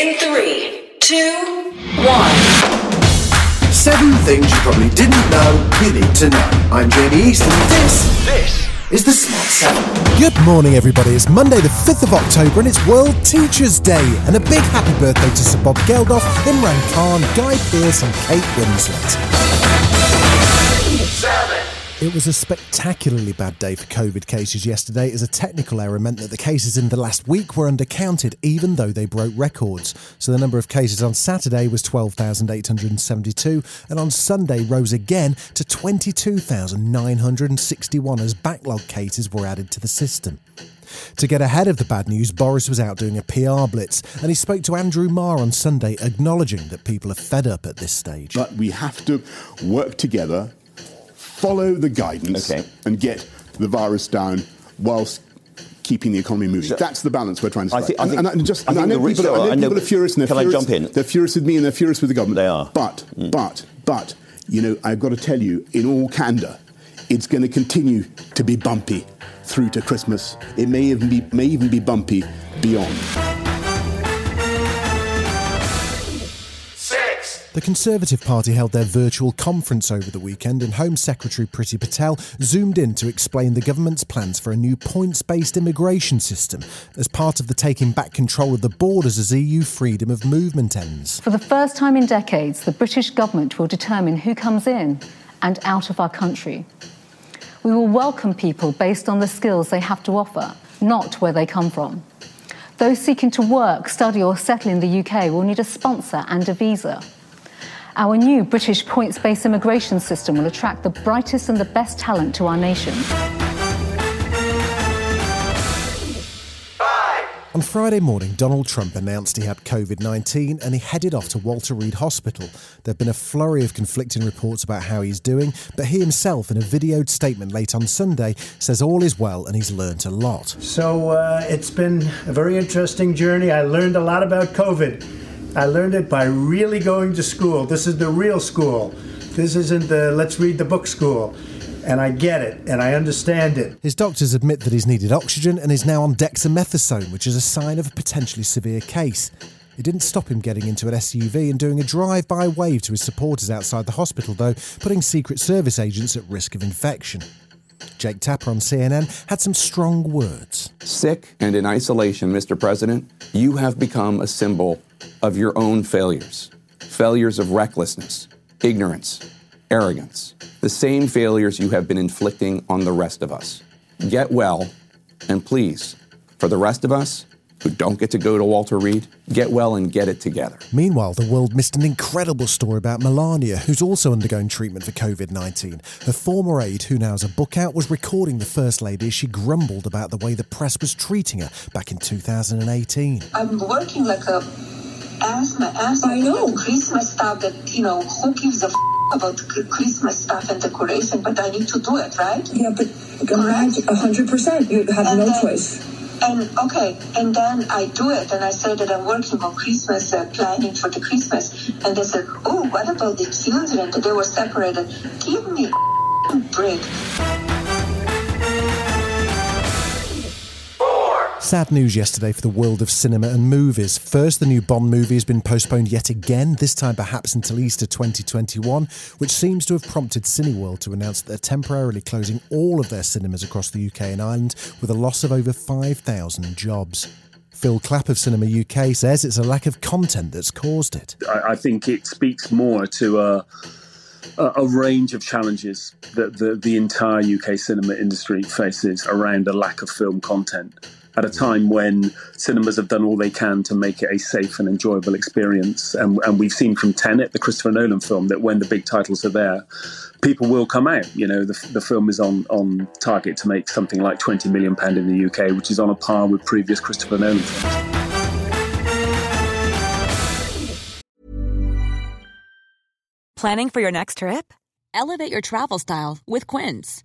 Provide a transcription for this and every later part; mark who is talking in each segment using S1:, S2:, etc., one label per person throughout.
S1: In three, two, one.
S2: Seven things you probably didn't know you need to know. I'm Jamie East, and this, this is the Smart Seven.
S3: Good morning, everybody. It's Monday, the 5th of October, and it's World Teachers' Day. And a big happy birthday to Sir Bob Geldof, Imran Khan, Guy Pearce, and Kate Winslet. It was a spectacularly bad day for COVID cases yesterday, as a technical error meant that the cases in the last week were undercounted, even though they broke records. So the number of cases on Saturday was 12,872, and on Sunday rose again to 22,961 as backlog cases were added to the system. To get ahead of the bad news, Boris was out doing a PR blitz, and he spoke to Andrew Marr on Sunday, acknowledging that people are fed up at this stage.
S4: But we have to work together, follow the guidance,
S5: Okay.
S4: and get the virus down whilst keeping the economy moving.
S5: So-
S4: That's the balance we're trying to
S5: I
S4: strike.
S5: think- I think-
S4: and I just,
S5: I
S4: and I know people,
S5: research-
S4: I know
S5: I know-
S4: people are furious. And they're
S5: Can I
S4: furious,
S5: jump in?
S4: They're furious with me and they're furious with the government.
S5: They are. Mm.
S4: But, but, but, you know, I've got to tell you, in all candour, it's going to continue to be bumpy through to Christmas. It may even be, may even be bumpy beyond.
S3: The Conservative Party held their virtual conference over the weekend, and Home Secretary Priti Patel zoomed in to explain the government's plans for a new points based immigration system as part of the taking back control of the borders as EU freedom of movement ends.
S6: For the first time in decades, the British government will determine who comes in and out of our country. We will welcome people based on the skills they have to offer, not where they come from. Those seeking to work, study, or settle in the UK will need a sponsor and a visa. Our new British points based immigration system will attract the brightest and the best talent to our nation.
S3: On Friday morning, Donald Trump announced he had COVID 19 and he headed off to Walter Reed Hospital. There have been a flurry of conflicting reports about how he's doing, but he himself, in a videoed statement late on Sunday, says all is well and he's learnt a lot.
S7: So uh, it's been a very interesting journey. I learned a lot about COVID. I learned it by really going to school. This is the real school. This isn't the let's read the book school. And I get it and I understand it.
S3: His doctors admit that he's needed oxygen and is now on dexamethasone, which is a sign of a potentially severe case. It didn't stop him getting into an SUV and doing a drive by wave to his supporters outside the hospital, though, putting Secret Service agents at risk of infection. Jake Tapper on CNN had some strong words.
S8: Sick and in isolation, Mr. President, you have become a symbol of your own failures failures of recklessness, ignorance, arrogance, the same failures you have been inflicting on the rest of us. Get well, and please, for the rest of us who don't get to go to Walter Reed, get well and get it together.
S3: Meanwhile, the world missed an incredible story about Melania, who's also undergoing treatment for COVID 19. Her former aide, who now has a book out, was recording the First Lady as she grumbled about the way the press was treating her back in 2018.
S9: I'm working like a asthma, asthma. I know. Christmas stuff that, you know, who gives a f- about Christmas stuff and decoration, but I need to do it, right?
S10: Yeah, but uh, a hundred percent. You have
S9: And
S10: no
S9: then-
S10: choice.
S9: And okay, and then I do it, and I say that I'm working on Christmas, uh, planning for the Christmas, and they said, "Oh, what about the children? They were separated. Give me a break."
S3: Sad news yesterday for the world of cinema and movies. First, the new Bond movie has been postponed yet again, this time perhaps until Easter 2021, which seems to have prompted Cineworld to announce that they're temporarily closing all of their cinemas across the UK and Ireland with a loss of over 5,000 jobs. Phil Clapp of Cinema UK says it's a lack of content that's caused it.
S11: I, think it speaks more to a, a, a range of challenges that the, the entire UK cinema industry faces around a lack of film content. At a time when cinemas have done all they can to make it a safe and enjoyable experience. And, and we've seen from Tenet, the Christopher Nolan film, that when the big titles are there, people will come out. You know, the, the film is on, on target to make something like 20 million pound in the UK, which is on a par with previous Christopher Nolan films.
S5: Planning for your next trip? Elevate your travel style with Quince.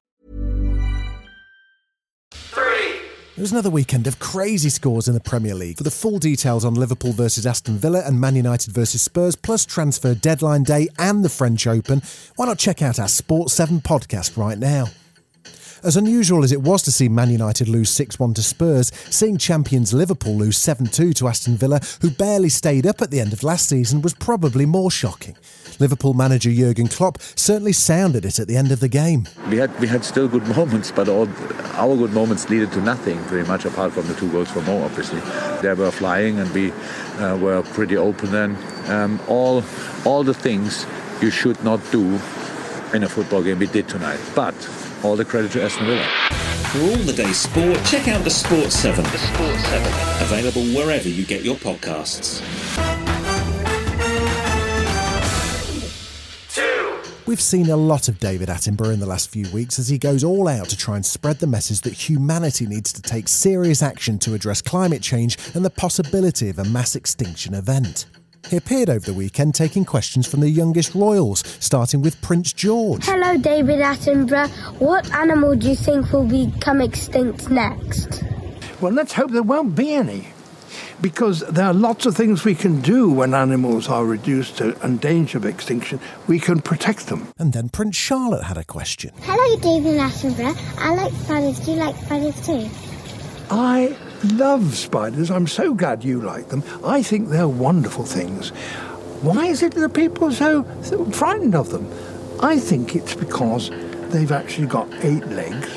S3: It was another weekend of crazy scores in the Premier League. For the full details on Liverpool versus Aston Villa and Man United versus Spurs, plus transfer deadline day and the French Open, why not check out our Sports 7 podcast right now? As unusual as it was to see Man United lose 6 1 to Spurs, seeing champions Liverpool lose 7 2 to Aston Villa, who barely stayed up at the end of last season, was probably more shocking. Liverpool manager Jurgen Klopp certainly sounded it at the end of the game.
S12: We had we had still good moments, but all our good moments leaded to nothing, pretty much apart from the two goals from Mo, obviously. They were flying, and we uh, were pretty open. Then um, all all the things you should not do in a football game we did tonight, but all the credit to Aston Villa.
S13: For all the day's sport, check out the Sports 7. The Sports 7. Available wherever you get your podcasts.
S3: We've seen a lot of David Attenborough in the last few weeks as he goes all out to try and spread the message that humanity needs to take serious action to address climate change and the possibility of a mass extinction event. He appeared over the weekend taking questions from the youngest royals, starting with Prince George.
S14: Hello, David Attenborough. What animal do you think will become extinct next?
S15: Well, let's hope there won't be any. Because there are lots of things we can do when animals are reduced to and danger of extinction. We can protect them.
S3: And then Princess Charlotte had a question.
S14: Hello, David Attenborough. I like spiders. Do you like spiders too?
S15: I love spiders. I'm so glad you like them. I think they're wonderful things. Why is it that people are so, so frightened of them? I think it's because they've actually got eight legs,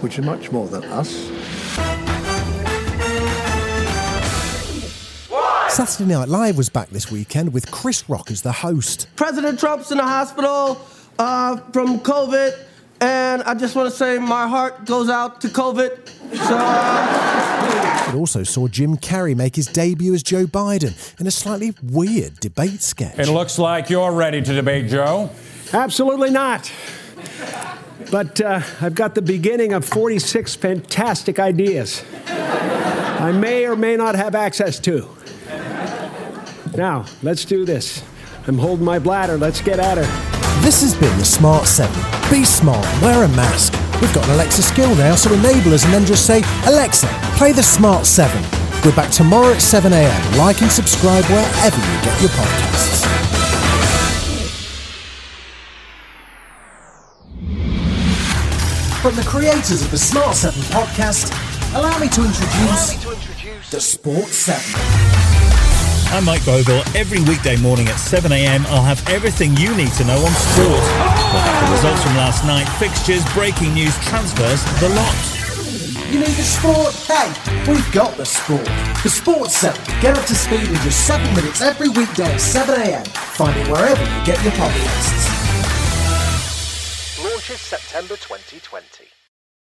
S15: which is much more than us.
S3: Saturday Night Live was back this weekend with Chris Rock as the host.
S16: President Trump's in the hospital uh, from COVID, and I just want to say my heart goes out to COVID. So, uh...
S3: It also saw Jim Carrey make his debut as Joe Biden in a slightly weird debate sketch.
S17: It looks like you're ready to debate, Joe.
S18: Absolutely not. But uh, I've got the beginning of 46 fantastic ideas I may or may not have access to. Now, let's do this. I'm holding my bladder. Let's get at her.
S3: This has been the Smart 7. Be smart, wear a mask. We've got an Alexa skill now, so enable us and then just say, Alexa, play the Smart 7. We're back tomorrow at 7am. Like and subscribe wherever you get your podcasts. From the creators of the Smart 7 podcast, allow me to introduce, me to introduce the Sport 7.
S19: I'm Mike Boville. Every weekday morning at 7am, I'll have everything you need to know on sport. We'll have the results from last night, fixtures, breaking news, transfers, the lot.
S3: You need the sport? Hey, we've got the sport. The Sports 7. Get up to speed in just 7 minutes every weekday at 7am. Find it wherever you get your podcasts.
S20: Launches September 2020.